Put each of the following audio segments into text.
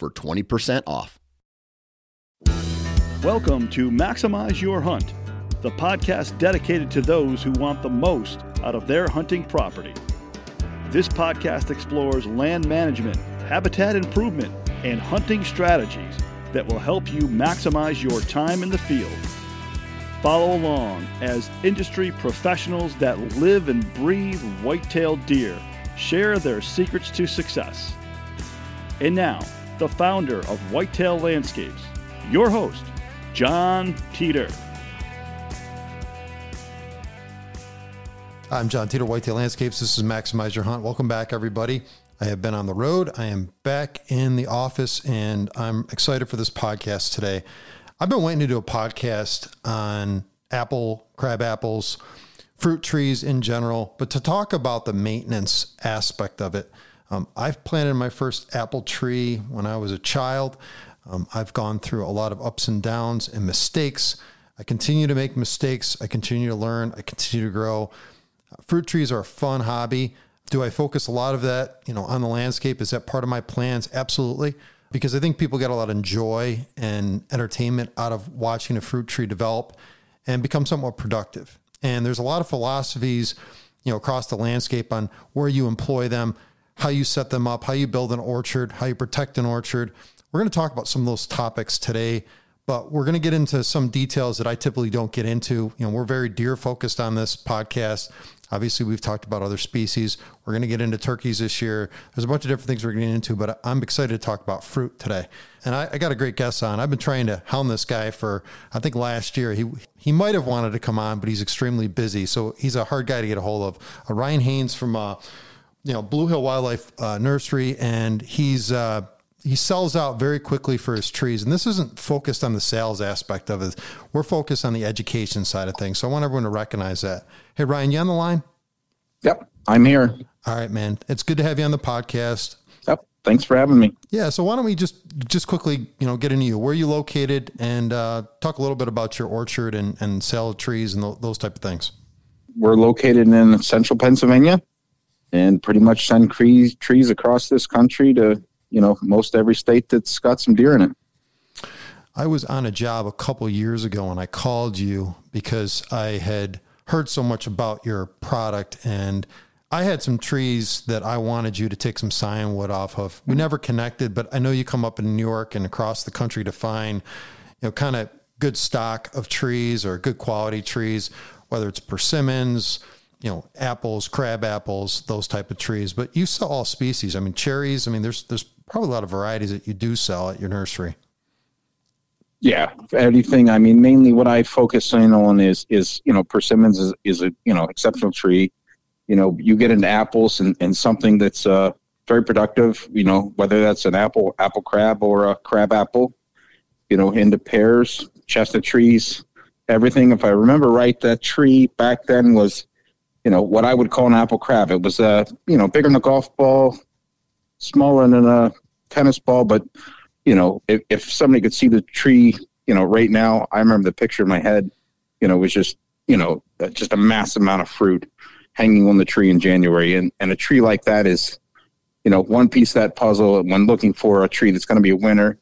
for 20% off. Welcome to Maximize Your Hunt, the podcast dedicated to those who want the most out of their hunting property. This podcast explores land management, habitat improvement, and hunting strategies that will help you maximize your time in the field. Follow along as industry professionals that live and breathe white-tailed deer share their secrets to success. And now, the founder of Whitetail Landscapes, your host, Jon Teater. I'm Jon Teater, Whitetail Landscapes. This is Maximize Your Hunt. Welcome back, everybody. I have been on the road. I am back in the office and I'm excited for this podcast today. I've been waiting to do a podcast on apple, crab apples, fruit trees in general, but to talk about the maintenance aspect of it. Um, I've planted my first apple tree when I was a child. Um, I've gone through a lot of ups and downs and mistakes. I continue to make mistakes. I continue to learn. I continue to grow. Fruit trees are a fun hobby. Do I focus a lot of that, you know, on the landscape? Is that part of my plans? Absolutely. Because I think people get a lot of joy and entertainment out of watching a fruit tree develop and become somewhat productive. And there's a lot of philosophies, you know, across the landscape on where you employ them, how you set them up, how you build an orchard, how you protect an orchard. We're going to talk about some of those topics today, but we're going to get into some details that I typically don't get into. You know, we're very deer focused on this podcast. Obviously, we've talked about other species. We're going to get into turkeys this year. There's a bunch of different things we're getting into, but I'm excited to talk about fruit today. And I, I got a great guest on. I've been trying to hound this guy for, I think last year. He he might have wanted to come on, but he's extremely busy. So he's a hard guy to get a hold of. Uh, Ryan Haynes from, uh, you know, Blue Hill Wildlife uh, Nursery, and he's uh, he sells out very quickly for his trees. And this isn't focused on the sales aspect of it. We're focused on the education side of things. So I want everyone to recognize that. Hey, Ryan, you on the line? Yep, I'm here. All right, man. It's good to have you on the podcast. Yep. Thanks for having me. Yeah. So why don't we just just quickly, you know, get into you? Where are you located, and uh, talk a little bit about your orchard and and sell trees and th- those type of things. We're located in central Pennsylvania, and pretty much send trees trees across this country to you know most every state that's got some deer in it. I was on a job a couple years ago, and I called you because I had heard so much about your product and I had some trees that I wanted you to take some scion wood off of. We never connected, but I know you come up in New York and across the country to find, you know, kind of good stock of trees or good quality trees, whether it's persimmons, you know, apples, crab apples, those type of trees. But you sell all species. I mean, cherries. I mean, there's there's probably a lot of varieties that you do sell at your nursery. Yeah, anything. I mean, mainly what I focus in on is is you know persimmons is, is a you know exceptional tree. You know, you get into apples and, and something that's uh, very productive. You know, whether that's an apple apple crab or a crab apple. You know, into pears, chestnut trees, everything. If I remember right, that tree back then was, you know, what I would call an apple crab. It was uh, you know, bigger than a golf ball, smaller than a tennis ball, but you know, if, if somebody could see the tree, you know, right now, I remember the picture in my head, you know, was just, you know, just a massive amount of fruit hanging on the tree in January. And, and a tree like that is, you know, one piece of that puzzle when looking for a tree that's going to be a winner.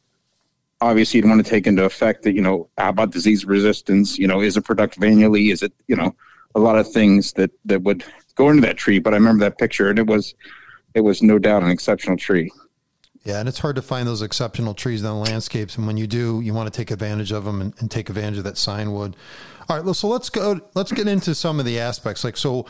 Obviously, you'd want to take into effect that, you know, how about disease resistance? You know, is it productive annually? Is it, you know, a lot of things that, that would go into that tree. But I remember that picture and it was, it was no doubt an exceptional tree. Yeah, and it's hard to find those exceptional trees in the landscapes. And when you do, you want to take advantage of them and, and take advantage of that scion wood. All right, so let's go. Let's get into some of the aspects. Like so,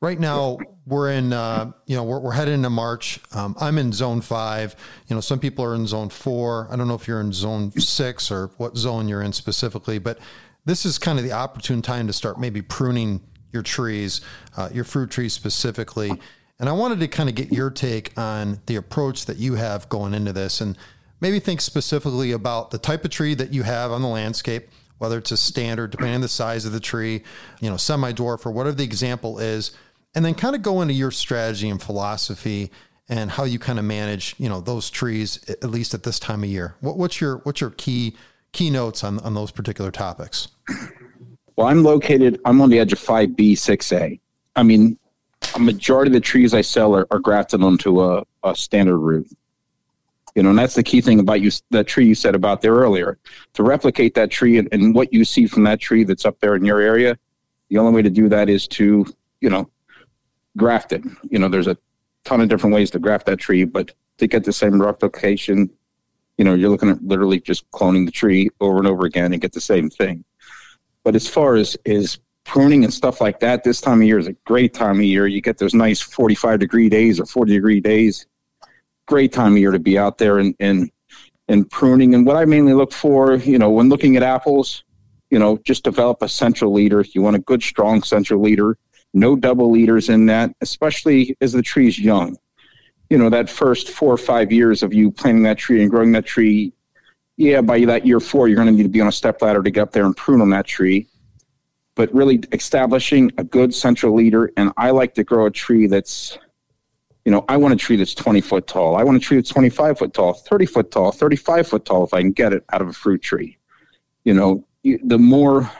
right now we're in. Uh, you know, we're, we're heading into March. Um, I'm in zone five. You know, some people are in zone four. I don't know if you're in zone six or what zone you're in specifically, but this is kind of the opportune time to start maybe pruning your trees, uh, your fruit trees specifically. And I wanted to kind of get your take on the approach that you have going into this. And maybe think specifically about the type of tree that you have on the landscape, whether it's a standard, depending on the size of the tree, you know, semi dwarf or whatever the example is, and then kind of go into your strategy and philosophy and how you kind of manage, you know, those trees at least at this time of year. What, what's your what's your key keynotes on on those particular topics? Well, I'm located. I'm on the edge of 5B, 6A. I mean, a majority of the trees I sell are, are grafted onto a, a standard root. You know, and that's the key thing about you that tree you said about there earlier. To replicate that tree and, and what you see from that tree that's up there in your area, the only way to do that is to, you know, graft it. You know, there's a ton of different ways to graft that tree, but to get the same replication, you know, you're looking at literally just cloning the tree over and over again and get the same thing. But as far as is pruning and stuff like that, this time of year is a great time of year. You get those nice 45 degree days or 40 degree days great time of year to be out there and and and pruning. And what I mainly look for, you know, when looking at apples, you know, just develop a central leader. You want a good, strong central leader. No double leaders in that, especially as the tree is young. You know, that first four or five years of you planting that tree and growing that tree, yeah, by that year four, you're going to need to be on a step ladder to get up there and prune on that tree. But really establishing a good central leader, and I like to grow a tree that's you know, I want a tree that's 20 foot tall. I want a tree that's 25 foot tall, 30 foot tall, 35 foot tall if I can get it out of a fruit tree. You know, the more,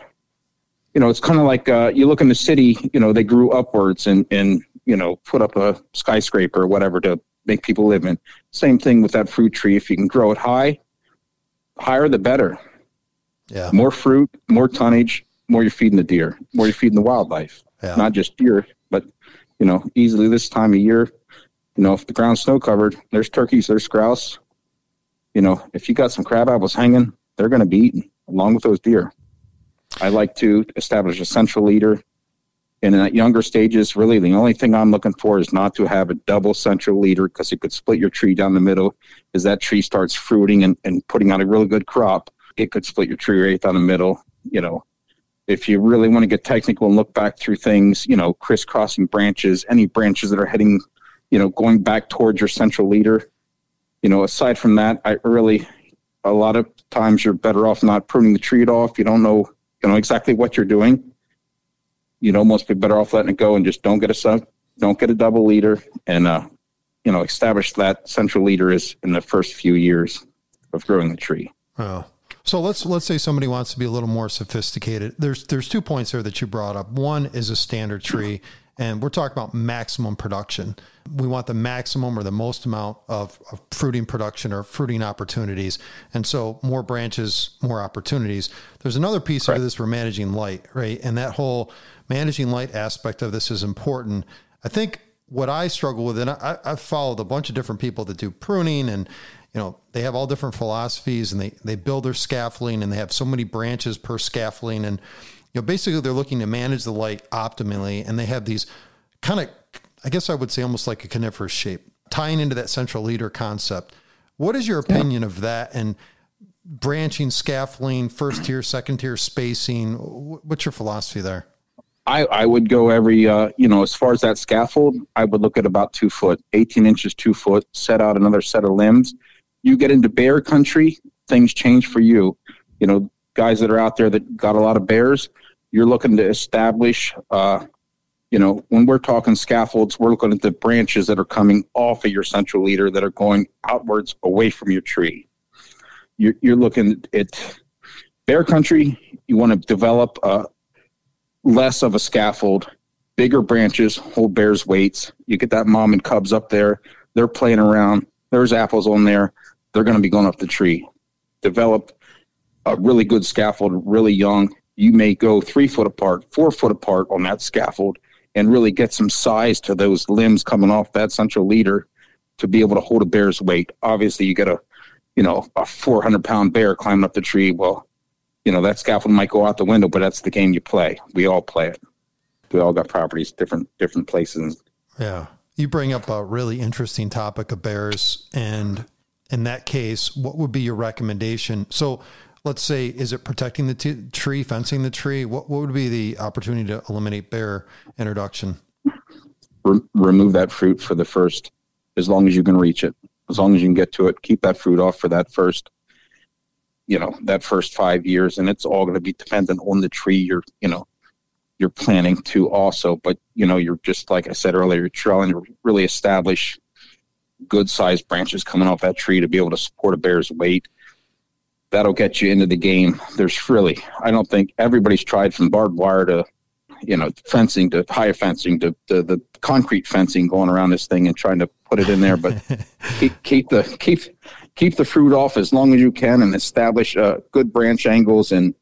you know, it's kind of like uh, you look in the city, you know, they grew upwards and, and, you know, put up a skyscraper or whatever to make people live in. Same thing with that fruit tree. If you can grow it high, higher the better. Yeah. More fruit, more tonnage, more you're feeding the deer, more you're feeding the wildlife. Yeah. Not just deer, but you know, easily this time of year, you know, if the ground's snow covered, there's turkeys, there's grouse. You know, if you got some crab apples hanging, they're going to be eaten along with those deer. I like to establish a central leader. And in that younger stages, really the only thing I'm looking for is not to have a double central leader because it could split your tree down the middle. As that tree starts fruiting and, and putting out a really good crop, it could split your tree right down the middle. You know, if you really want to get technical and look back through things, you know, crisscrossing branches, any branches that are heading you know, going back towards your central leader. You know, aside from that, I really, a lot of times you're better off not pruning the tree at all if you don't know, you know, exactly what you're doing. You'd almost be better off letting it go and just don't get a sub, don't get a double leader, and uh, you know, establish that central leader is in the first few years of growing the tree. Oh. So let's let's say somebody wants to be a little more sophisticated. There's there's two points there that you brought up. One is a standard tree, and we're talking about maximum production. We want the maximum or the most amount of, of, fruiting production or fruiting opportunities. And so more branches, more opportunities. There's another piece Correct. of this for managing light, right? And that whole managing light aspect of this is important. I think what I struggle with, and I, I've followed a bunch of different people that do pruning and you know they have all different philosophies and they they build their scaffolding and they have so many branches per scaffolding and you know, basically they're looking to manage the light optimally, and they have these kind of, I guess I would say, almost like a coniferous shape, tying into that central leader concept. What is your opinion yeah. of that? And branching, scaffolding, first tier, second tier spacing. What's your philosophy there? I, I would go every, uh, you know, as far as that scaffold, I would look at about two foot, 18 inches, two foot, set out another set of limbs. You get into bear country, things change for you. You know, guys that are out there that got a lot of bears, you're looking to establish, uh, you know, when we're talking scaffolds, we're looking at the branches that are coming off of your central leader that are going outwards away from your tree. You're, you're looking at bear country, you want to develop a, less of a scaffold, bigger branches, hold bears' weights. You get that mom and cubs up there, they're playing around, there's apples on there, they're going to be going up the tree. Develop a really good scaffold really young you may go three foot apart, four foot apart on that scaffold and really get some size to those limbs coming off that central leader to be able to hold a bear's weight. Obviously, you get a, you know, a 400 pound bear climbing up the tree. Well, you know, that scaffold might go out the window, but that's the game you play. We all play it. We all got properties, different, different places. Yeah. You bring up a really interesting topic of bears. And in that case, what would be your recommendation? So, let's say, is it protecting the t- tree, fencing the tree? What, what would be the opportunity to eliminate bear introduction? Re- remove that fruit for the first, as long as you can reach it. as long as you can get to it, keep that fruit off for that first, you know, that first five years, and it's all going to be dependent on the tree you're, you know, you're planning to also. But you know, you're just like I said earlier, you're trying to really establish good sized branches coming off that tree to be able to support a bear's weight. That'll get you into the game. There's really, I don't think everybody's tried from barbed wire to you know, fencing to higher fencing to, to the concrete fencing going around this thing and trying to put it in there. But keep, keep the keep keep the fruit off as long as you can and establish uh, good branch angles and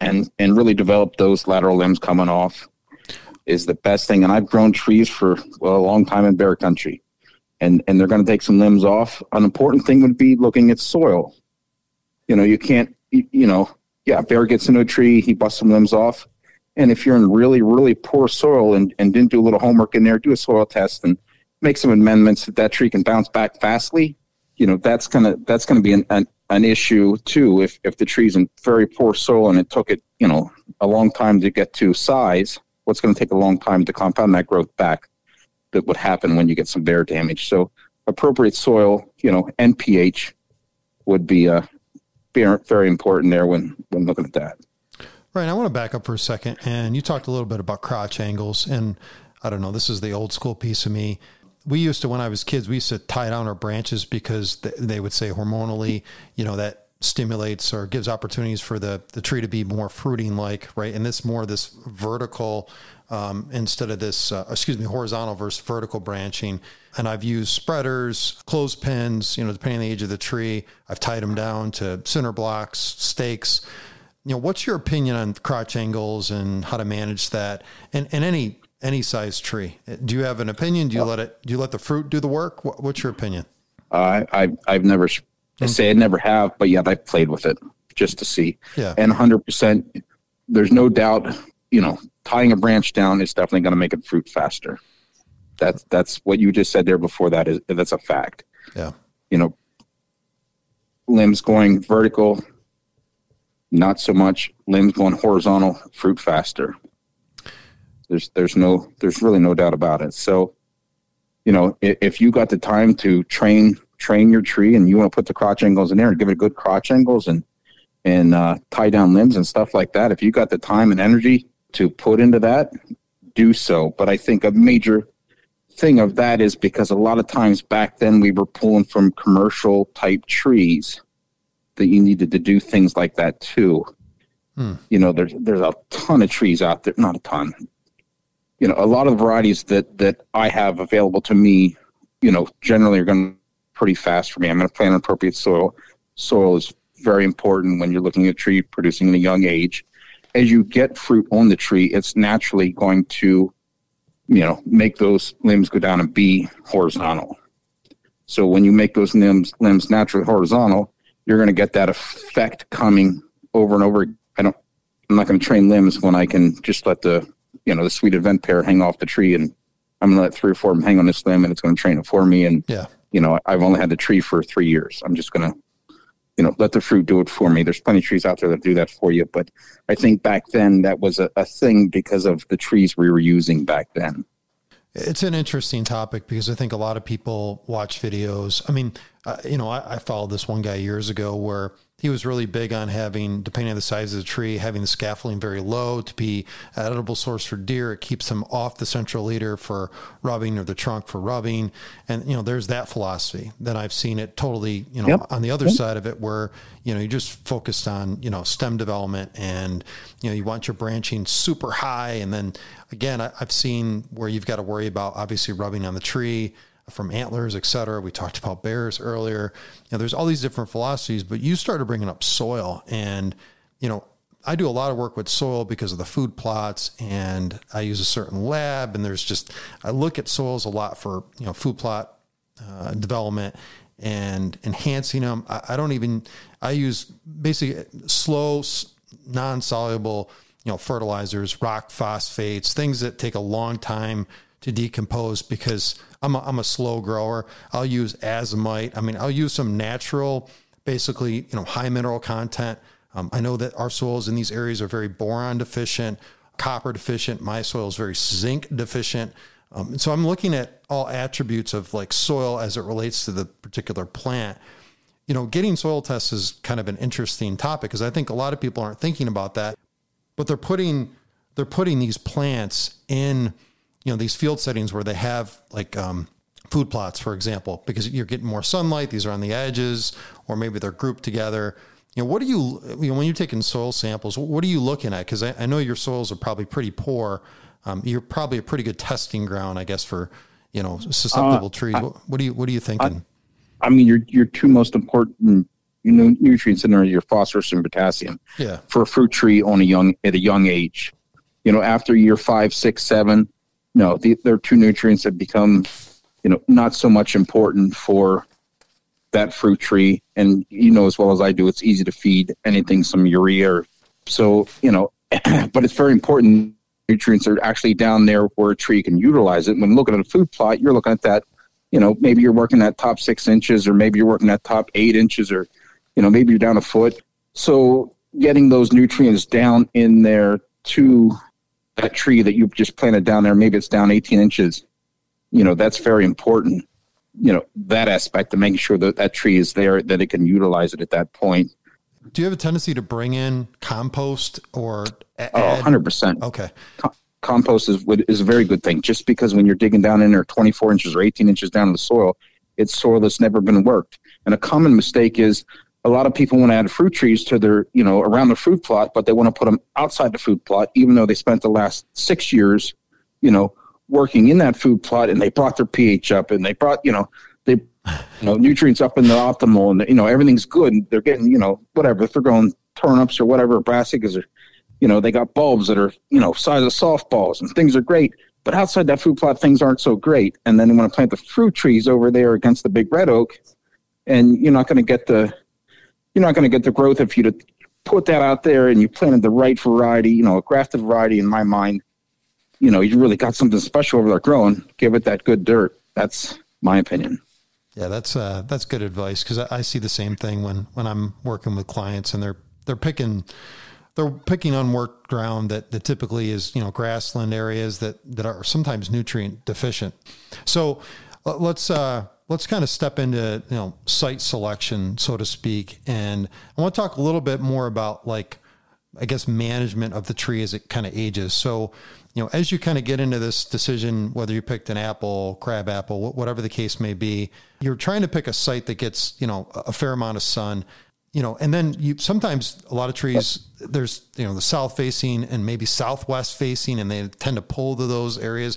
and and really develop those lateral limbs coming off is the best thing. And I've grown trees for well a long time in bear country, and and they're going to take some limbs off. An important thing would be looking at soil. You know, you can't you, you know yeah, bear gets into a tree, he busts some limbs off and if you're in really, really poor soil and, and didn't do a little homework in there, do a soil test and make some amendments that that tree can bounce back fastly. You know, that's gonna that's gonna be an, an, an issue too. If if the tree's in very poor soil and it took it, you know, a long time to get to size, what's going to take a long time to compound that growth back that would happen when you get some bear damage. So appropriate soil, you know, NPH would be uh, very important there when when looking at that. Right. I want to back up for a second. And you talked a little bit about crotch angles. And I don't know, this is the old school piece of me. We used to, when I was kids, we used to tie down our branches because they would say hormonally, you know, that stimulates or gives opportunities for the, the tree to be more fruiting like, right? And this more this vertical um, instead of this, uh, excuse me, horizontal versus vertical branching. And I've used spreaders, clothespins, you know, depending on the age of the tree. I've tied them down to center blocks, stakes you know, what's your opinion on crotch angles and how to manage that and, and any, any size tree? Do you have an opinion? Do you let it, do you let the fruit do the work? what's your opinion? Uh, I, I've never, I say I never have, but yeah, I've played with it just to see. Yeah. And hundred percent, there's no doubt, you know, tying a branch down is definitely going to make it fruit faster. That's, that's what you just said there before that is, that's a fact. Yeah. You know, limbs going vertical, not so much limbs going horizontal, fruit faster. There's there's no there's really no doubt about it. So, you know, if, if you got the time to train train your tree and you want to put the crotch angles in there and give it good crotch angles and and uh, tie down limbs and stuff like that, if you got the time and energy to put into that, do so. But I think a major thing of that is because a lot of times back then we were pulling from commercial type trees that you needed to do things like that too. Hmm. You know, there's there's a ton of trees out there, not a ton. You know, a lot of the varieties that that I have available to me, you know, generally are going pretty fast for me. I'm going to plant appropriate soil. Soil is very important when you're looking at tree producing in a young age. As you get fruit on the tree, it's naturally going to, you know, make those limbs go down and be horizontal. So when you make those limbs limbs naturally horizontal, you're going to get that effect coming over and over. I don't, I'm not going to train limbs when I can just let the, you know, the sweet event pear hang off the tree and I'm going to let three or four of them hang on this limb and it's going to train it for me. And, yeah, you know, I've only had the tree for three years. I'm just going to, you know, let the fruit do it for me. There's plenty of trees out there that do that for you. But I think back then that was a, a thing because of the trees we were using back then. It's an interesting topic because I think a lot of people watch videos. I mean, uh, you know, I, I, followed this one guy years ago where he was really big on having, depending on the size of the tree, having the scaffolding very low to be an edible source for deer. It keeps them off the central leader for rubbing or the trunk for rubbing. And, you know, there's that philosophy. Then I've seen it totally, you know, yep. on the other yep. side of it where, you know, you just focused on, you know, stem development and, you know, you want your branching super high. And then again, I, I've seen where you've got to worry about obviously rubbing on the tree from antlers, et cetera. We talked about bears earlier. You know, there's all these different philosophies, but you started bringing up soil and, you know, I do a lot of work with soil because of the food plots and I use a certain lab and there's just, I look at soils a lot for, you know, food plot uh, development and enhancing them. I, I don't even, I use basically slow, non-soluble, you know, fertilizers, rock phosphates, things that take a long time to decompose because I'm a, I'm a slow grower. I'll use azomite. I mean, I'll use some natural, basically, you know, high mineral content. Um, I know that our soils in these areas are very boron deficient, copper deficient. My soil is very zinc deficient. Um, so I'm looking at all attributes of like soil as it relates to the particular plant. You know, getting soil tests is kind of an interesting topic because I think a lot of people aren't thinking about that, but they're putting they're putting these plants in you know these field settings where they have like um, food plots, for example, because you're getting more sunlight. These are on the edges, or maybe they're grouped together. You know, what are you, you know, when you're taking soil samples, what are you looking at? Because I, I, know your soils are probably pretty poor. Um, you're probably a pretty good testing ground, I guess, for you know susceptible uh, trees. I, what, are you What are you thinking? I, I, mean, your your two most important you know nutrients in there are your phosphorus and potassium. Yeah. For a fruit tree on a young at a young age, you know, after year five, six, seven, no, the, they're two nutrients that become, you know, not so much important for that fruit tree. And you know as well as I do, it's easy to feed anything some urea. So you know, but it's very important. Nutrients are actually down there where a tree can utilize it. When looking at a food plot, you're looking at that. You know, maybe you're working that top six inches, or maybe you're working that top eight inches, or you know, maybe you're down a foot. So getting those nutrients down in there to that tree that you've just planted down there, maybe it's down 18 inches, you know, that's very important. You know, that aspect of making sure that that tree is there, that it can utilize it at that point. Do you have a tendency to bring in compost or oh, add? Oh, 100%. Okay. Com- compost is, is a very good thing. Just because when you're digging down in there 24 inches or 18 inches down in the soil, it's soil that's never been worked. And a common mistake is a lot of people want to add fruit trees to their, you know, around the fruit plot, but they want to put them outside the food plot, even though they spent the last six years, you know, working in that food plot and they brought their pH up and they brought, you know, they, you know, nutrients up in the optimal and, you know, everything's good. And they're getting, you know, whatever, if they're growing turnips or whatever, brassicas or, you know, they got bulbs that are, you know, size of softballs and things are great. But outside that food plot, things aren't so great. And then they want to plant the fruit trees over there against the big red oak and you're not going to get the, you're not going to get the growth if you put that out there and you planted the right variety, you know, a grafted variety in my mind, you know, you really got something special over there growing. Give it that good dirt. That's my opinion. Yeah, that's uh, that's good advice because I, I, see the same thing when when I'm working with clients and they're they're picking they're picking unworked ground that, that typically is you know grassland areas that that are sometimes nutrient deficient. So let's uh, let's kind of step into you know site selection, so to speak, and I want to talk a little bit more about like I guess management of the tree as it kind of ages. So you know, as you kind of get into this decision, whether you picked an apple, crab apple, whatever the case may be, you're trying to pick a site that gets, you know, a fair amount of sun you know, and then you sometimes a lot of trees there's you know the south facing and maybe southwest facing, and they tend to pull to those areas.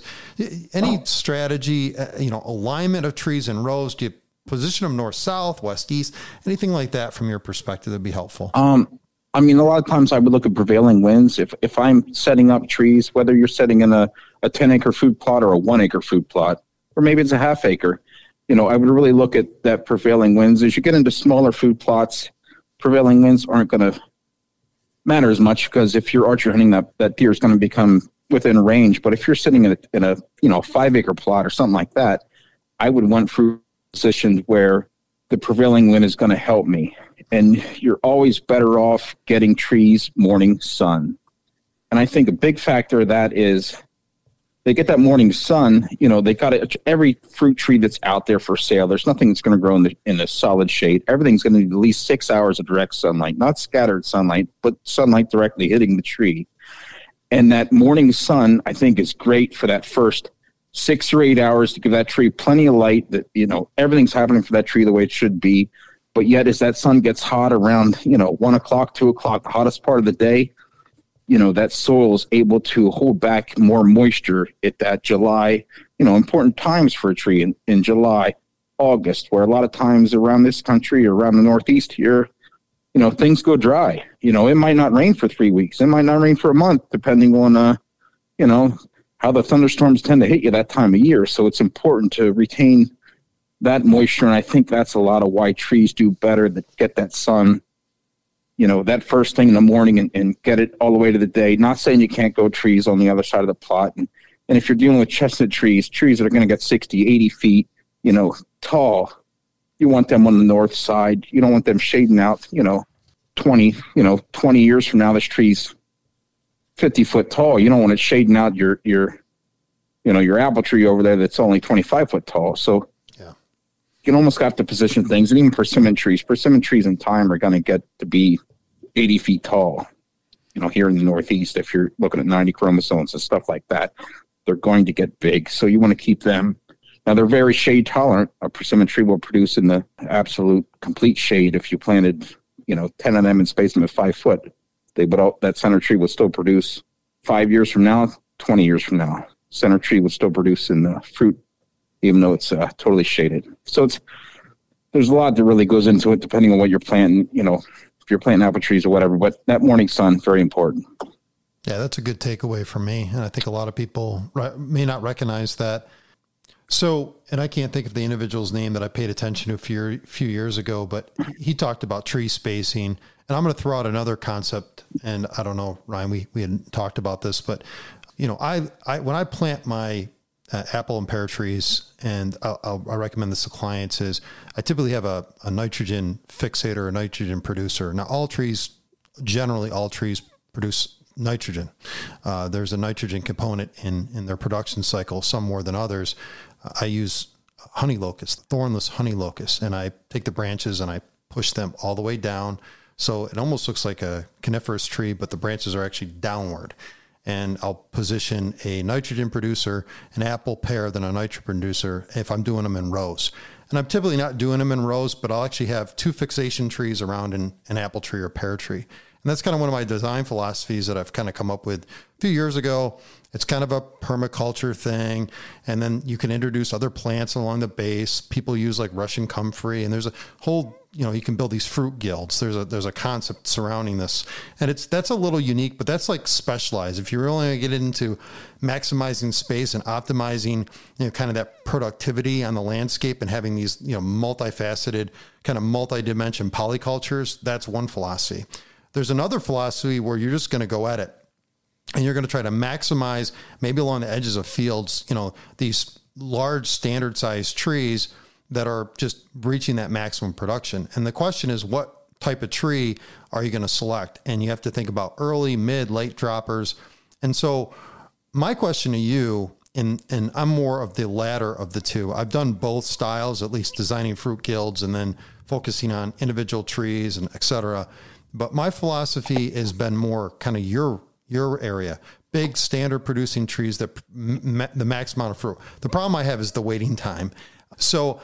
Any strategy, uh, you know, alignment of trees in rows? Do you position them north, south, west, east? Anything like that from your perspective would be helpful. Um, I mean, a lot of times I would look at prevailing winds. If if I'm setting up trees, whether you're setting in a a ten acre food plot or a one acre food plot, or maybe it's a half acre, you know, I would really look at that prevailing winds. As you get into smaller food plots prevailing winds aren't going to matter as much because if you're archery hunting, that, that deer is going to become within range. But if you're sitting in a, in a you know five acre plot or something like that, I would want fruit positions where the prevailing wind is going to help me. And you're always better off getting trees morning sun. And I think a big factor of that is they get that morning sun, you know, they got every fruit tree that's out there for sale. There's nothing that's going to grow in the, in the solid shade. Everything's going to need at least six hours of direct sunlight, not scattered sunlight, but sunlight directly hitting the tree. And that morning sun, I think, is great for that first six or eight hours to give that tree plenty of light that, you know, everything's happening for that tree the way it should be. But yet, as that sun gets hot around, you know, one o'clock, two o'clock, the hottest part of the day, you know that soil is able to hold back more moisture at that July, you know, important times for a tree in, in July, August, where a lot of times around this country around the Northeast here, you know, things go dry. You know, it might not rain for three weeks. It might not rain for a month, depending on, uh, you know, how the thunderstorms tend to hit you that time of year. So it's important to retain that moisture. And I think that's a lot of why trees do better that get that sun you know, that first thing in the morning and, and get it all the way to the day. Not saying you can't go trees on the other side of the plot. And, and if you're dealing with chestnut trees, trees that are going to get 60, 80 feet, you know, tall, you want them on the north side. You don't want them shading out, you know, 20, you know, 20 years from now, this tree's 50 foot tall. You don't want it shading out your, your, you know, your apple tree over there that's only 25 foot tall. So. You almost have to position things. And even persimmon trees, persimmon trees in time are going to get to be 80 feet tall. You know, here in the Northeast, if you're looking at 90 chromosomes and stuff like that, they're going to get big. So you want to keep them. Now they're very shade tolerant. A persimmon tree will produce in the absolute complete shade if you planted, you know, 10 of them and spaced them at five foot. They would that center tree would still produce five years from now, 20 years from now. Center tree would still produce in the fruit, even though it's uh, totally shaded. So it's there's a lot that really goes into it, depending on what you're planting. You know, if you're planting apple trees or whatever. But that morning sun very important. Yeah, that's a good takeaway for me. And I think a lot of people may not recognize that. So, and I can't think of the individual's name that I paid attention to a few, few years ago, but he talked about tree spacing. And I'm going to throw out another concept. And I don't know, Ryan, we, we hadn't talked about this, but you know, I, I, when I plant my uh, apple and pear trees, and I'll, I'll, I recommend this to clients is I typically have a, a nitrogen fixator, a nitrogen producer. Now all trees, generally all trees produce nitrogen. Uh, there's a nitrogen component in, in their production cycle, some more than others. I use honey locust, thornless honey locust, and I take the branches and I push them all the way down. So it almost looks like a coniferous tree, but the branches are actually downward. And I'll position a nitrogen producer, an apple pear, then a nitrogen producer if I'm doing them in rows. And I'm typically not doing them in rows, but I'll actually have two fixation trees around an, an apple tree or pear tree. And that's kind of one of my design philosophies that I've kind of come up with a few years ago. It's kind of a permaculture thing. And then you can introduce other plants along the base. People use like Russian comfrey and there's a whole, you know, you can build these fruit guilds. There's a, there's a concept surrounding this and it's, that's a little unique, but that's like specialized. If you're really going to get into maximizing space and optimizing, you know, kind of that productivity on the landscape and having these, you know, multifaceted kind of multi-dimension polycultures, that's one philosophy. There's another philosophy where you're just going to go at it and you're going to try to maximize maybe along the edges of fields, you know, these large standard sized trees that are just reaching that maximum production. And the question is, what type of tree are you going to select? And you have to think about early, mid, late droppers. And so, my question to you, and, and I'm more of the latter of the two. I've done both styles, at least designing fruit guilds and then focusing on individual trees and et cetera. But my philosophy has been more kind of your your area, big standard producing trees that the max amount of fruit. The problem I have is the waiting time. So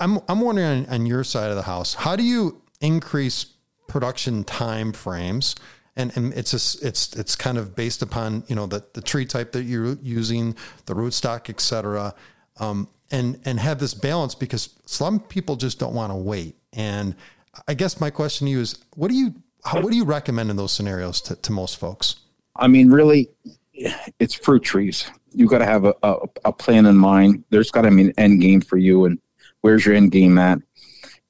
I'm I'm wondering on, on your side of the house, how do you increase production time frames? And, and it's it's it's kind of based upon you know the, the tree type that you're using, the rootstock, et cetera, um, and and have this balance because some people just don't want to wait. And I guess my question to you is, what do you how, what do you recommend in those scenarios to, to most folks? I mean, really, it's fruit trees. You've got to have a, a, a, plan in mind. There's got to be an end game for you, and where's your end game at?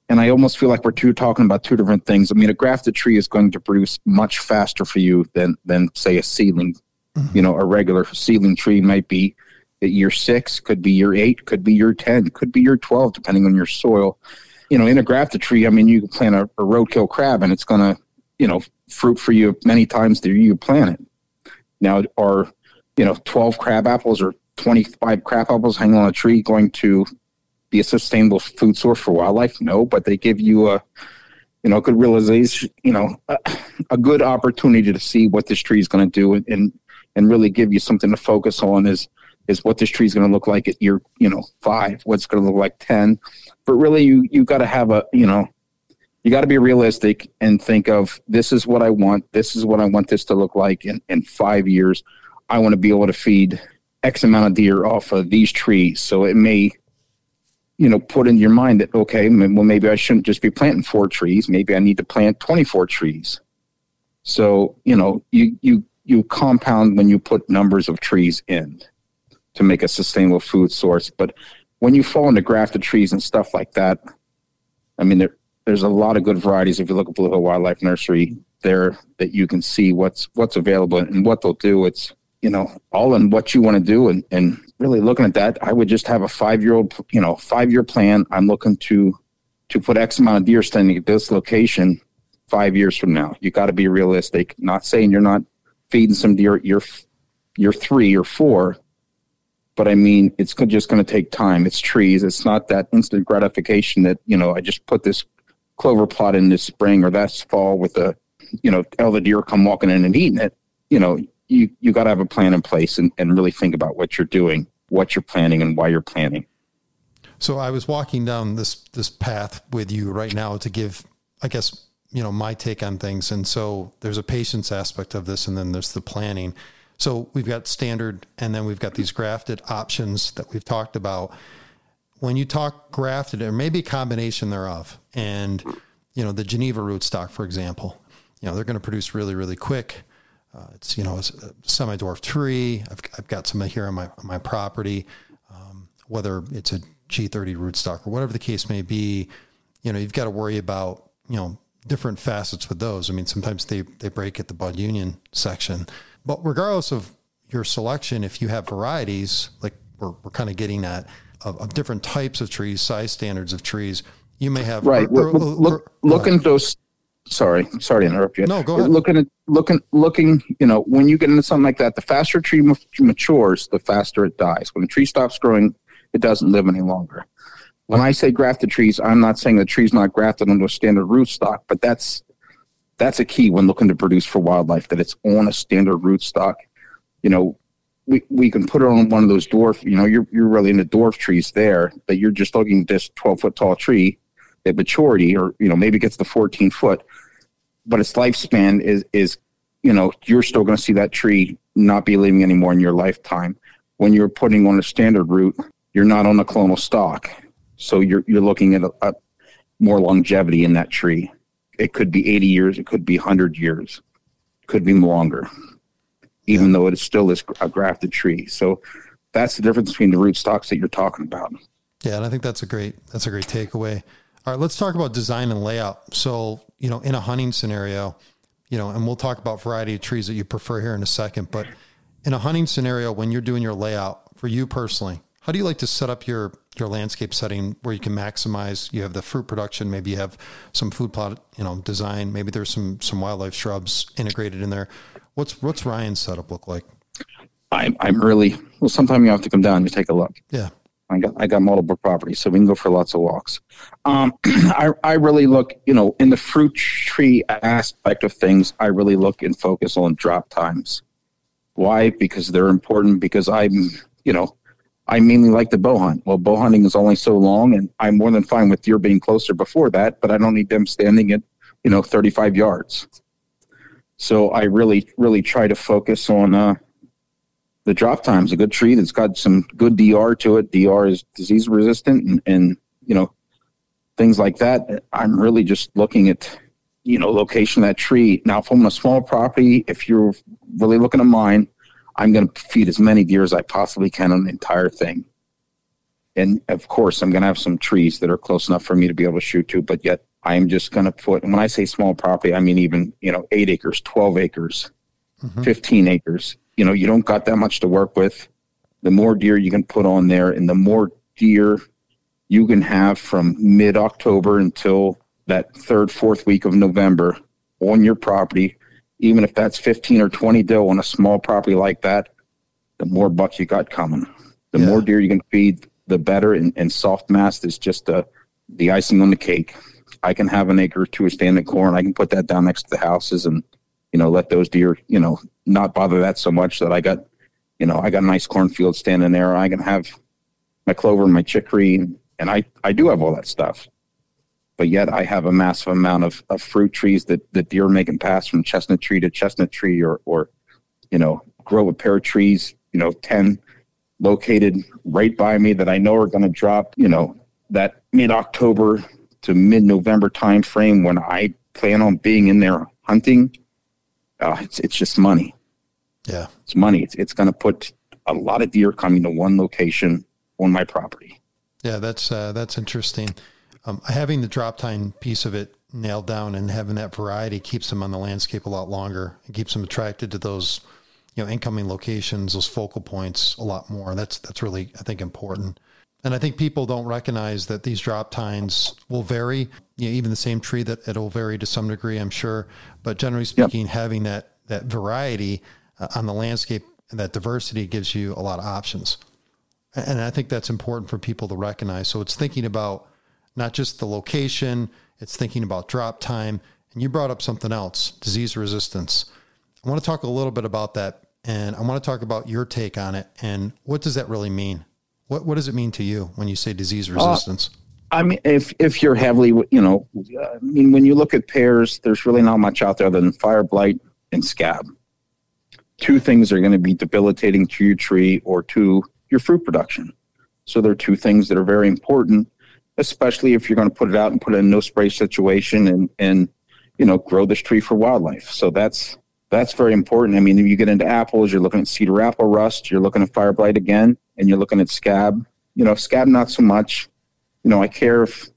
And I almost feel like we're two talking about two different things. I mean, a grafted tree is going to produce much faster for you than than say a seedling. Mm-hmm. You know, a regular seedling tree might be at year six, could be year eight, could be year ten, could be year twelve, depending on your soil. You know, in a grafted tree, I mean, you can plant a, a roadkill crab, and it's going to, you know, fruit for you many times year you plant it. Now, are you know twelve crab apples or twenty five crab apples hanging on a tree going to be a sustainable food source for wildlife? No, but they give you a you know good realization, you know, a, a good opportunity to see what this tree is going to do and and really give you something to focus on is is what this tree is going to look like at year you know five, what's going to look like ten. But really, you you got to have a you know you got to be realistic and think of this is what I want. This is what I want this to look like in, in five years. I want to be able to feed X amount of deer off of these trees. So it may, you know, put in your mind that, okay, well, maybe I shouldn't just be planting four trees. Maybe I need to plant 24 trees. So, you know, you, you, you compound when you put numbers of trees in to make a sustainable food source. But when you fall into grafted trees and stuff like that, I mean, there, there's a lot of good varieties. If you look at Blue Hill Wildlife Nursery, there that you can see what's what's available and what they'll do. It's you know all in what you want to do, and and really looking at that, I would just have a five year old you know five year plan. I'm looking to to put X amount of deer standing at this location five years from now. You got to be realistic. Not saying you're not feeding some deer. You're you're three or four, but I mean, it's just going to take time. It's trees. It's not that instant gratification that you know I just put this clover plot in this spring or that's fall with the you know all the deer come walking in and eating it. You know, you you got to have a plan in place and, and really think about what you're doing, what you're planning, and why you're planning. So I was walking down this this path with you right now to give, I guess, you know, my take on things. And so there's a patience aspect of this, and then there's the planning. So we've got standard, and then we've got these grafted options that we've talked about. When you talk grafted, or maybe a combination thereof, and you know the Geneva rootstock, for example, you know they're going to produce really, really quick. Uh, it's you know a semi dwarf tree. I've, I've got some here on my on my property. Um, whether it's a G30 rootstock or whatever the case may be, you know you've got to worry about you know different facets with those. I mean, sometimes they they break at the bud union section. But regardless of your selection, if you have varieties, like we're, we're kind of getting at, of, of different types of trees, size standards of trees, you may have right. Or, or, look, look at uh, those. Sorry, sorry to interrupt you. No, go ahead. Looking at looking looking. You know, when you get into something like that, the faster a tree matures, the faster it dies. When a tree stops growing, it doesn't live any longer. When I say grafted trees, I'm not saying the tree's not grafted onto a standard rootstock, but that's that's a key when looking to produce for wildlife that it's on a standard rootstock. You know, we, we can put it on one of those dwarf, you know, you're, you're really into dwarf trees there, but you're just looking at this 12 foot tall tree at maturity, or, you know, maybe gets the 14 foot, but its lifespan is, is, you know, you're still going to see that tree not be living anymore in your lifetime. When you're putting on a standard root, you're not on a clonal stock. So you're, you're looking at a, a more longevity in that tree. It could be 80 years, it could be 100 years, it could be longer, even though it is still is a grafted tree. So that's the difference between the root stocks that you're talking about. Yeah, and I think that's a great that's a great takeaway. All right, let's talk about design and layout. So, you know, in a hunting scenario, you know, and we'll talk about variety of trees that you prefer here in a second, but in a hunting scenario when you're doing your layout for you personally, how do you like to set up your your landscape setting where you can maximize? You have the fruit production, maybe you have some food plot, you know, design. Maybe there's some some wildlife shrubs integrated in there. What's what's Ryan's setup look like? I'm I'm really well. Sometime you have to come down and take a look. Yeah, I got I got multiple properties, so we can go for lots of walks. Um, I I really look, you know, in the fruit tree aspect of things. I really look and focus on drop times. Why? Because they're important. Because I'm, you know, I mainly like the bow hunt. Well, bow hunting is only so long, and I'm more than fine with deer being closer before that, but I don't need them standing at, you know, 35 yards. So I really, really try to focus on uh, the drop times. A good tree that's got some good DR to it. DR is disease resistant, and, and you know, things like that. I'm really just looking at, you know, location of that tree. Now, if I'm on a small property, if you're really looking at mine, I'm going to feed as many deer as I possibly can on the entire thing. And of course, I'm going to have some trees that are close enough for me to be able to shoot to, but yet I'm just going to put, and when I say small property, I mean even, you know, eight acres, 12 acres, mm-hmm. 15 acres. You know, you don't got that much to work with. The more deer you can put on there and the more deer you can have from mid October until that third, fourth week of November on your property even if that's 15 or 20 doe on a small property like that, the more bucks you got coming. The yeah. more deer you can feed, the better. And, and soft mast is just uh, the icing on the cake. I can have an acre or two of standing corn. I can put that down next to the houses and, you know, let those deer, you know, not bother that so much that I got, you know, I got a nice cornfield standing there. I can have my clover and my chicory. And I, I do have all that stuff but yet I have a massive amount of, of fruit trees that, that deer making pass from chestnut tree to chestnut tree or, or, you know, grow a pair of trees, you know, 10 located right by me that I know are going to drop, you know, that mid October to mid November time frame when I plan on being in there hunting. Uh, it's, it's just money. Yeah. It's money. It's, it's going to put a lot of deer coming to one location on my property. Yeah, that's, uh, that's interesting um, having the drop time piece of it nailed down and having that variety keeps them on the landscape a lot longer. It keeps them attracted to those, you know, incoming locations, those focal points a lot more. That's that's really I think important. And I think people don't recognize that these drop times will vary. You know, even the same tree that it'll vary to some degree, I'm sure. But generally speaking, yep. having that that variety uh, on the landscape and that diversity gives you a lot of options. And I think that's important for people to recognize. So it's thinking about not just the location, it's thinking about drop time. And you brought up something else disease resistance. I want to talk a little bit about that. And I want to talk about your take on it. And what does that really mean? What, what does it mean to you when you say disease resistance? Uh, I mean, if if you're heavily, you know, I mean, when you look at pears, there's really not much out there other than fire blight and scab. Two things are going to be debilitating to your tree or to your fruit production. So there are two things that are very important, especially if you're going to put it out and put it in no spray situation and and you know grow this tree for wildlife. So that's that's very important. I mean, if you get into apples, you're looking at cedar apple rust, you're looking at fire blight again, and you're looking at scab. You know, scab not so much you know, I care if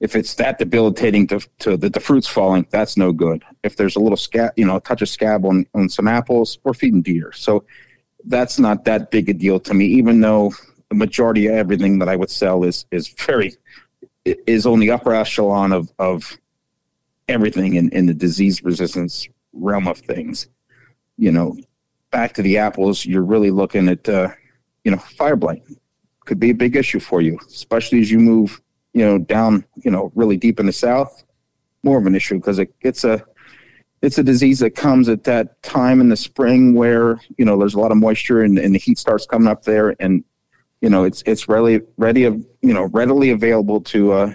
if it's that debilitating to, to the, the fruit's falling, that's no good. If there's a little scab, you know, a touch of scab on, on some apples, we're feeding deer. So that's not that big a deal to me, even though the majority of everything that I would sell is is very is on the upper echelon of of everything in, in the disease resistance realm of things. You know, back to the apples, you're really looking at uh, you know, fire blight could be a big issue for you, especially as you move, you know, down, you know, really deep in the south. More of an issue because it, it's a it's a disease that comes at that time in the spring where you know there's a lot of moisture and, and the heat starts coming up there, and you know it's it's readily ready of you know readily available to uh, you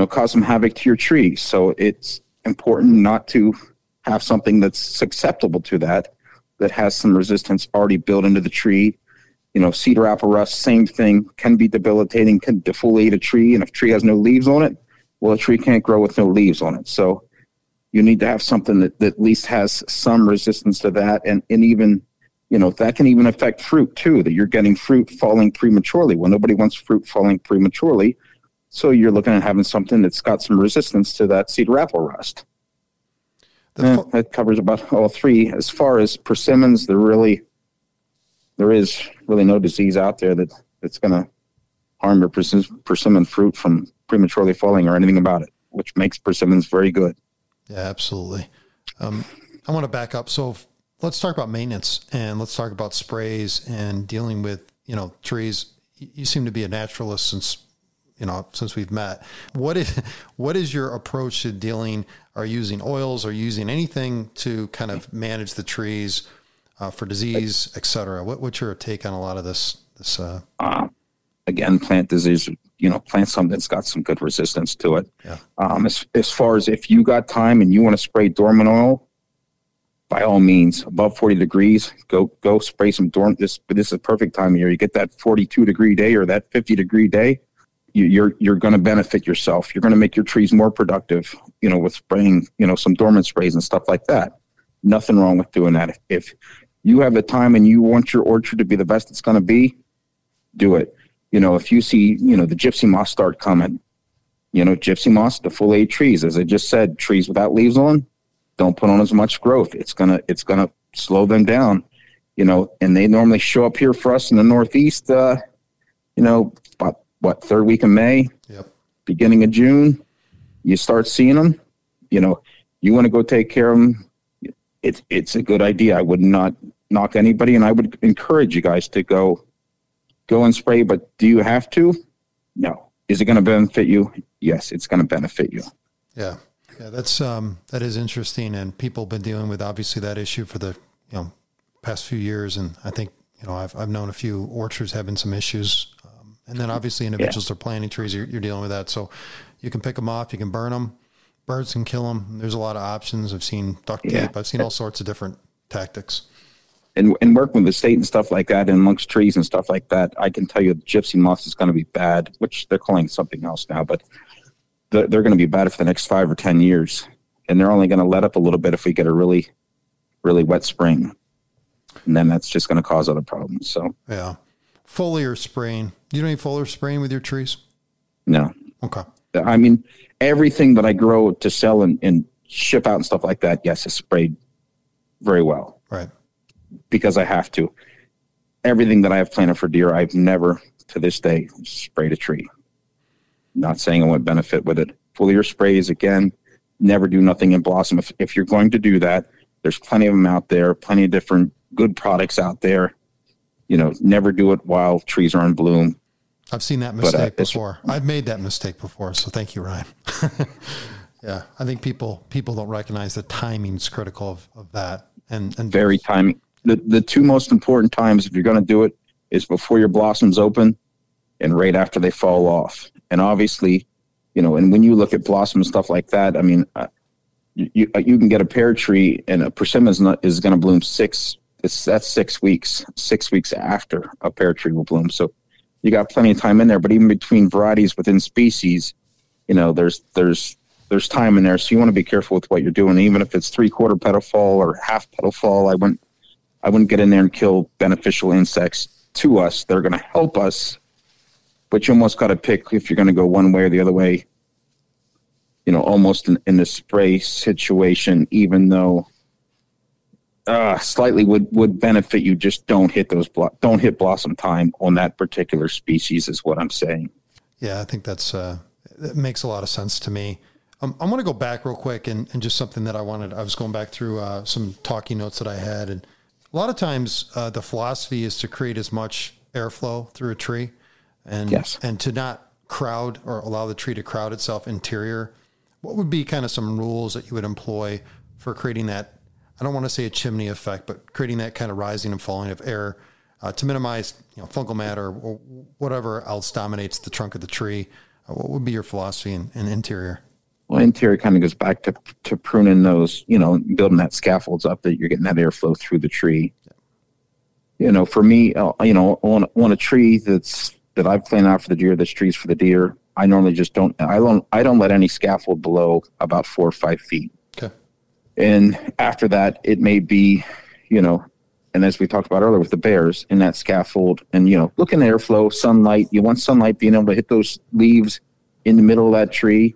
know cause some havoc to your tree. So it's important not to have something that's susceptible to that that has some resistance already built into the tree you know, cedar apple rust, same thing, can be debilitating, can defoliate a tree. And if a tree has no leaves on it, well, a tree can't grow with no leaves on it. So you need to have something that, that at least has some resistance to that. And, and even, you know, that can even affect fruit too, that you're getting fruit falling prematurely. Well, nobody wants fruit falling prematurely. So you're looking at having something that's got some resistance to that cedar apple rust. Eh, that covers about all three. As far as persimmons, they're really there is really no disease out there that that's going to harm your persimmon fruit from prematurely falling or anything about it, which makes persimmons very good. Yeah, absolutely. Um, I want to back up. So let's talk about maintenance and let's talk about sprays and dealing with you know trees. You seem to be a naturalist since you know since we've met. What is what is your approach to dealing? Are you using oils? Are you using anything to kind of manage the trees? Uh, for disease, et cetera. What, what's your take on a lot of this? This uh... Uh, again, plant disease. You know, plant something that's got some good resistance to it. Yeah. Um, as as far as if you got time and you want to spray dormant oil, by all means, above forty degrees, go go spray some dormant. This this is a perfect time of year. You get that forty two degree day or that fifty degree day. You, you're you're going to benefit yourself. You're going to make your trees more productive. You know, with spraying you know some dormant sprays and stuff like that. Nothing wrong with doing that. If you have the time and you want your orchard to be the best it's going to be, do it. You know, if you see, you know, the gypsy moth start coming, you know, gypsy moth, defoliate trees, as I just said, trees without leaves on, don't put on as much growth. It's gonna, it's gonna slow them down. You know, and they normally show up here for us in the Northeast. Uh, you know, about what third week of May, yep. beginning of June, you start seeing them. You know, you want to go take care of them. It's it's a good idea. I would not knock anybody, and I would encourage you guys to go go and spray. But do you have to? No. Is it going to benefit you? Yes, it's going to benefit you. Yeah, yeah, that's um, that is interesting, and people have been dealing with obviously that issue for the you know past few years, and I think you know I've I've known a few orchards having some issues, um, and then obviously individuals yeah. are planting trees. You're, you're dealing with that, so you can pick them off, you can burn them, birds can kill them. There's a lot of options. I've seen duct tape. Yeah. I've seen all sorts of different tactics and, and working with the state and stuff like that and amongst trees and stuff like that, I can tell you the gypsy moth is going to be bad, which they're calling something else now, but they're, they're going to be bad for the next five or 10 years. And they're only going to let up a little bit if we get a really, really wet spring. And then that's just going to cause other problems. So, yeah. Foliar spraying. You do any foliar spraying with your trees? No. Okay. I mean, everything that I grow to sell and, and ship out and stuff like that, yes, is sprayed very well. Because I have to. Everything that I have planted for deer, I've never to this day sprayed a tree. Not saying I won't benefit with it. Foliar sprays, again, never do nothing in blossom. If, if you're going to do that, there's plenty of them out there, plenty of different good products out there. You know, never do it while trees are in bloom. I've seen that But, uh, mistake before. I've made that mistake before. So thank you, Ryan. yeah. I think people, people don't recognize the timing's critical of, of that. And, and Very timing. The the two most important times if you're going to do it is before your blossoms open, and right after they fall off. And obviously, you know, and when you look at blossom and stuff like that, I mean, uh, you you, uh, can get a pear tree and a persimmon is, is going to bloom six. It's that's six weeks. Six weeks after a pear tree will bloom. So you got plenty of time in there. But even between varieties within species, you know, there's there's there's time in there. So you want to be careful with what you're doing. Even if it's three quarter petal fall or half petal fall, I wouldn't I wouldn't get in there and kill beneficial insects to us. They're going to help us, but you almost got to pick if you're going to go one way or the other way. You know, almost in, in the spray situation, even though uh, slightly would would benefit you. Just don't hit those blo- don't hit blossom time on that particular species. Is what I'm saying. Yeah, I think that's uh, that makes a lot of sense to me. Um, I want to go back real quick and, and just something that I wanted. I was going back through uh, some talking notes that I had, and a lot of times uh, the philosophy is to create as much airflow through a tree, and Yes. and to not crowd or allow the tree to crowd itself interior. What would be kind of some rules that you would employ for creating that? I don't want to say a chimney effect, but creating that kind of rising and falling of air uh, to minimize you know, fungal matter or whatever else dominates the trunk of the tree. Uh, what would be your philosophy in, in interior? Well, interior kind of goes back to to pruning those, you know, building that scaffolds up that you're getting that airflow through the tree. You know, for me, uh, you know, on on a tree that's that I've planned out for the deer, that's trees for the deer. I normally just don't. I don't. I don't let any scaffold below about four or five feet. Okay. And after that, it may be, you know, and as we talked about earlier with the bears in that scaffold, and you know, looking at airflow, sunlight. You want sunlight being able to hit those leaves in the middle of that tree,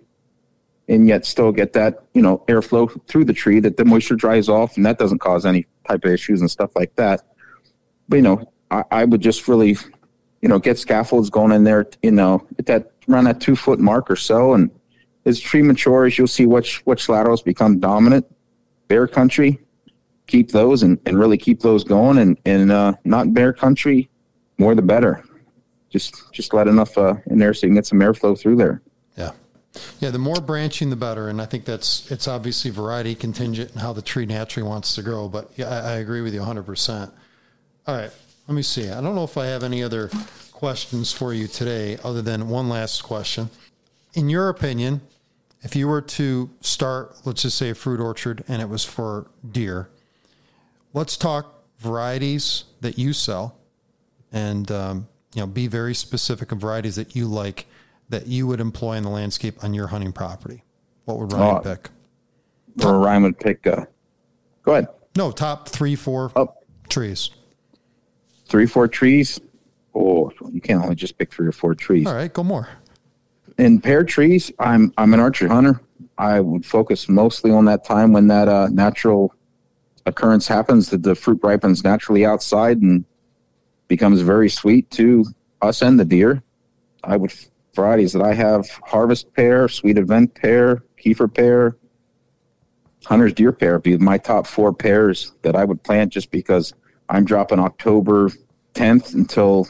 and yet still get that, you know, airflow through the tree that the moisture dries off, and that doesn't cause any type of issues and stuff like that. But you know, I, I would just really, you know, get scaffolds going in there, you know, at that around that two foot mark or so, and as tree matures, you'll see which which laterals become dominant. Bear country, keep those and, and really keep those going, and and uh, not bear country, more the better. Just just let enough uh, in there so you can get some airflow through there. Yeah. The more branching, the better. And I think that's, it's obviously variety contingent and how the tree naturally wants to grow. But yeah, I, I agree with you 100%. All right, let me see. I don't know if I have any other questions for you today other than one last question. In your opinion, if you were to start, let's just say a fruit orchard and it was for deer, let's talk varieties that you sell and um, you know be very specific of varieties that you like that you would employ in the landscape on your hunting property. What would Ryan Oh. pick? Or Ryan would pick. Uh, go ahead. No, top three, four Oh. trees. Three, four trees. Oh, you can't only just pick three or four trees. All right, go more. in pear trees, I'm I'm an archery hunter. I would focus mostly on that time when that uh, natural occurrence happens, that the fruit ripens naturally outside and becomes very sweet to us and the deer. I would varieties that I have: harvest pear, sweet event pear, Kieffer pear, hunter's deer pear. Be my top four pears that I would plant just because I'm dropping October 10th until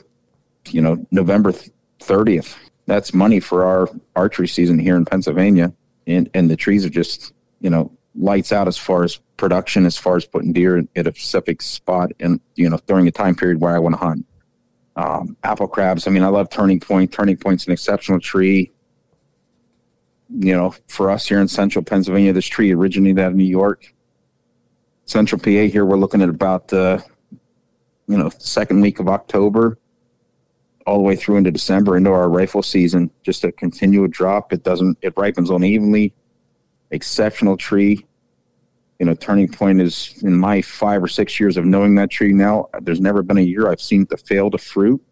you know November 30th that's money for our archery season here in Pennsylvania. And and the trees are just, you know, lights out as far as production, as far as putting deer at a specific spot and you know, during a time period where I want to hunt. Um, apple crabs. I mean, I love Turning Point. Turning Point's an exceptional tree. You know, for us here in central Pennsylvania, this tree originated out of New York. Central PA here, we're looking at about the, you know, second week of October all the way through into December into our rifle season. Just a continual drop. It doesn't. It ripens unevenly. Exceptional tree. You know, Turning Point is in my five or six years of knowing that tree now. There's never been a year I've seen it to fail to fruit,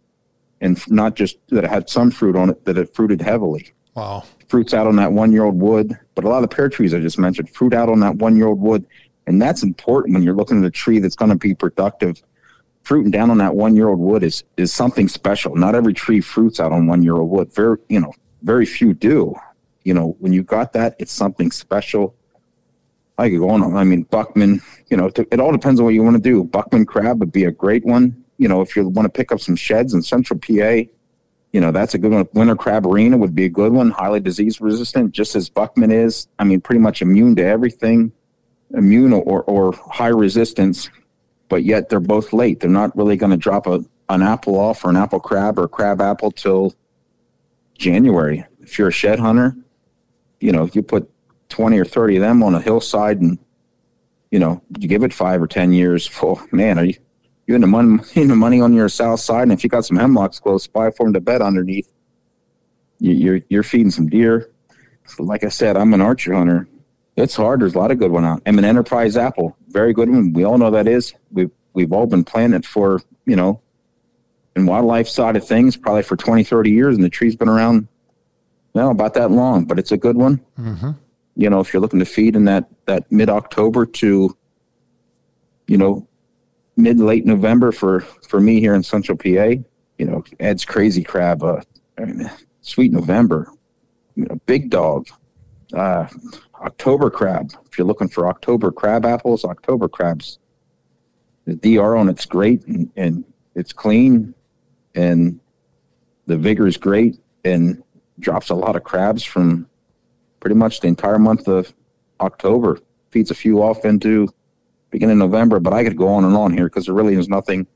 and not just that it had some fruit on it, that it fruited heavily. Wow. Fruits out on that one year old wood, but a lot of the pear trees I just mentioned fruit out on that one year old wood, and that's important when you're looking at a tree that's going to be productive fruiting down on that one year old wood is is something special. Not every tree fruits out on one year old wood. Very you know, very few do. You know, when you got that, it's something special. I could go on. I mean, Buckman. You know, it all depends on what you want to do. Buckman crab would be a great one. you know, if you want to pick up some sheds in central PA, you know, that's a good one. Winter crab arena would be a good one, highly disease resistant, just as Buckman is. I mean, pretty much immune to everything, immune or, or high resistance, but yet they're both late. They're not really going to drop a, an apple off or an apple crab or crab apple till January. If you're a shed hunter, you know, you put 20 or 30 of them on a hillside and, you know, you give it five or 10 years, well, man, are you, you in the money, in the money on your south side? And if you got some hemlocks close by for them to bed underneath, you, you're, you're feeding some deer. So like I said, I'm an archer hunter. It's hard. There's a lot of good one out. I'm an enterprise apple. Very good one. We all know that is. We've, we've all been planting it for, you know, in wildlife side of things, probably for 20, 30 years. And the tree's been around, well, about that long, but it's a good one. Mm-hmm. You know, if you're looking to feed in that, that mid October to, you know, mid late November for, for me here in central PA, you know, Ed's crazy crab, uh, sweet November, you know, big dog, uh, October crab. If you're looking for October crab apples, October crabs, the DR on it's great and, and it's clean and the vigor is great and drops a lot of crabs from pretty much the entire month of October. Feeds a few off into beginning of November, but I could go on and on here because there really is nothing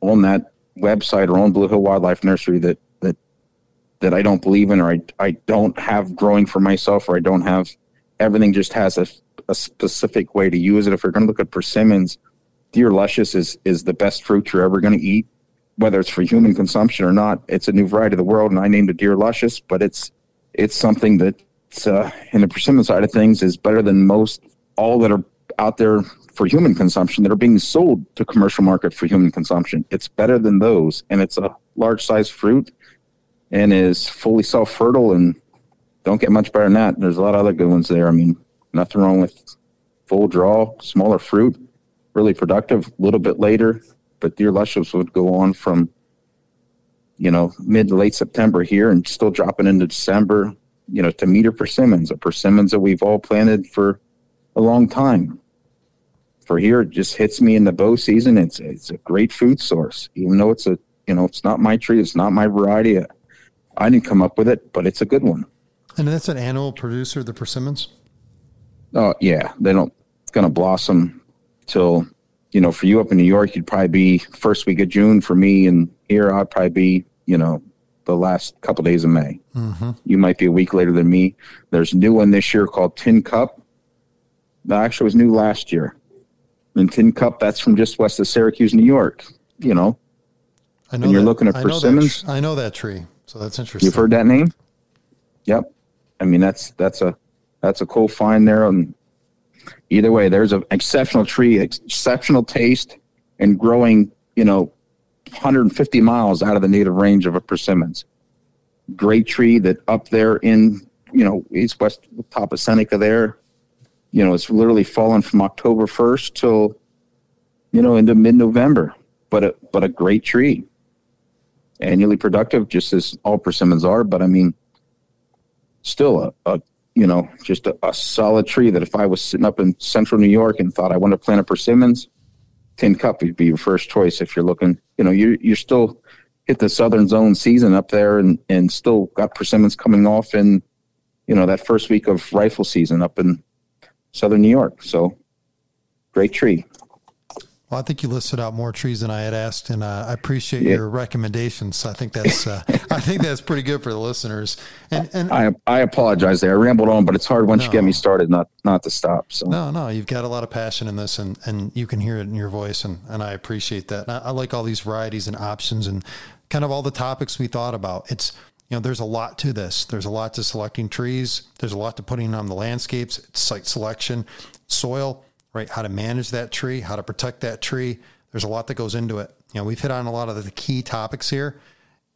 on that website or on Blue Hill Wildlife Nursery that that that I don't believe in or I I don't have growing for myself or I don't have everything just has a, a specific way to use it. If we're going to look at persimmons, deer luscious is is the best fruit you're ever going to eat, whether it's for human consumption or not. It's a new variety of the world, and I named it deer luscious, but it's it's something that uh, in the persimmon side of things is better than most all that are out there for human consumption that are being sold to commercial market for human consumption. It's better than those, and it's a large size fruit and is fully self fertile and don't get much better than that. There's a lot of other good ones there. I mean, nothing wrong with full draw, smaller fruit, really productive. A little bit later, but deer luscious would go on from you know mid to late September here and still dropping into December. You know, to Meader persimmons, a persimmons that we've all planted for a long time. For here, it just hits me in the bow season. It's it's a great food source, even though it's a you know it's not my tree, it's not my variety. I didn't come up with it, but it's a good one. And that's an annual producer, the persimmons. Oh yeah, they don't. It's gonna blossom till you know. For you up in New York, you'd probably be first week of June. For me, and here I'd probably be you know the last couple days of May. Mm-hmm. You might be a week later than me. There's a new one this year called Tin Cup. That actually was new last year. And Tin Cup, that's from just west of Syracuse, New York. You know, I know And you're that- looking at I know persimmons? tr- I know that tree, so that's interesting. you've heard that name. Yep. I mean, that's that's a that's a cool find there. And either way, there's an exceptional tree, exceptional taste, and growing. You know, 150 miles out of the native range of a persimmons. Great tree that up there in you know east west top of Seneca there. You know, it's literally fallen from October 1st till you know into mid November. But a but a great tree. Annually productive, just as all persimmons are. But I mean, still a, a you know just a, a solid tree that if I was sitting up in central New York and thought I want to plant a persimmons, tin cup would be your first choice if you're looking. You know, you you're still hit the southern zone season up there and and still got persimmons coming off in you know that first week of rifle season up in southern New York. So great tree. Well, I think you listed out more trees than I had asked, and uh, I appreciate Yeah. your recommendations. I think that's uh, I think that's pretty good for the listeners. And and I I apologize there. I rambled on, but it's hard once you get me started not not to stop. So no, no, you've got a lot of passion in this, and and you can hear it in your voice, and and I appreciate that. And I, I like all these varieties and options, and kind of all the topics we thought about. It's you know, there's a lot to this. There's a lot to selecting trees. There's a lot to putting on the landscapes. It's site selection, soil, right? How to manage that tree, how to protect that tree. There's a lot that goes into it. You know, we've hit on a lot of the key topics here.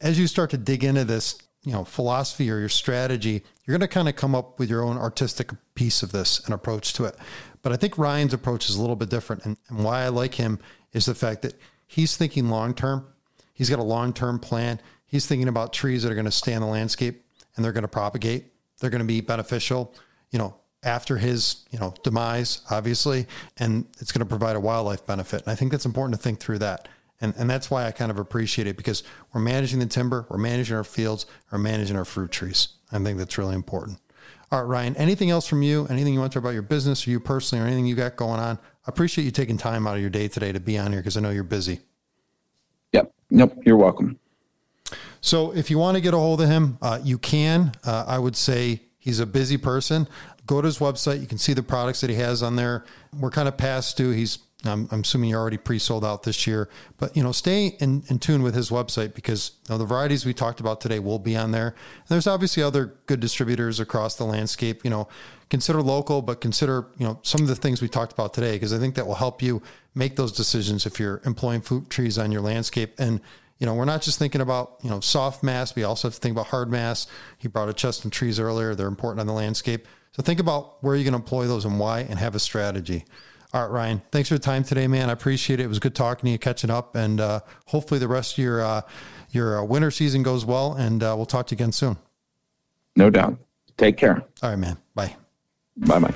As you start to dig into this, you know, philosophy or your strategy, you're going to kind of come up with your own artistic piece of this and approach to it. But I think Ryan's approach is a little bit different. And, and why I like him is the fact that he's thinking long term. He's got a long term plan. He's thinking about trees that are going to stay in the landscape and they're going to propagate. They're going to be beneficial, you know, after his, you know, demise, obviously, and it's going to provide a wildlife benefit. And I think that's important to think through that. And, and that's why I kind of appreciate it because we're managing the timber, we're managing our fields, we're managing our fruit trees. I think that's really important. All right, Ryan, anything else from you? Anything you want to talk about your business or you personally or anything you got going on? I appreciate you taking time out of your day today to be on here because I know you're busy. Yep. Nope. You're welcome. So if you want to get a hold of him, uh, you can. Uh, I would say he's a busy person. Go to his website. You can see the products that he has on there. We're kind of past due. He's I'm, I'm assuming you're already pre-sold out this year, but you know, stay in, in tune with his website because you know, the varieties we talked about today will be on there. And there's obviously other good distributors across the landscape. You know, consider local, but consider you know some of the things we talked about today because I think that will help you make those decisions if you're employing fruit trees on your landscape. And you know, we're not just thinking about you know soft mass. We also have to think about hard mass. He brought a chestnut trees earlier; they're important on the landscape. So think about where you're going to employ those and why, and have a strategy. All right, Ryan. Thanks for the time today, man. I appreciate it. It was good talking to you, catching up, and uh, hopefully the rest of your uh, your uh, winter season goes well. And uh, we'll talk to you again soon. No doubt. Take care. All right, man. Bye. Bye bye.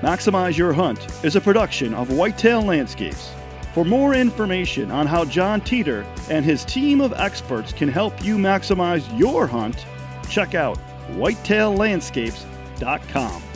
Maximize Your Hunt is a production of Whitetail Landscapes. For more information on how Jon Teater and his team of experts can help you maximize your hunt, check out whitetaillandscapes.com.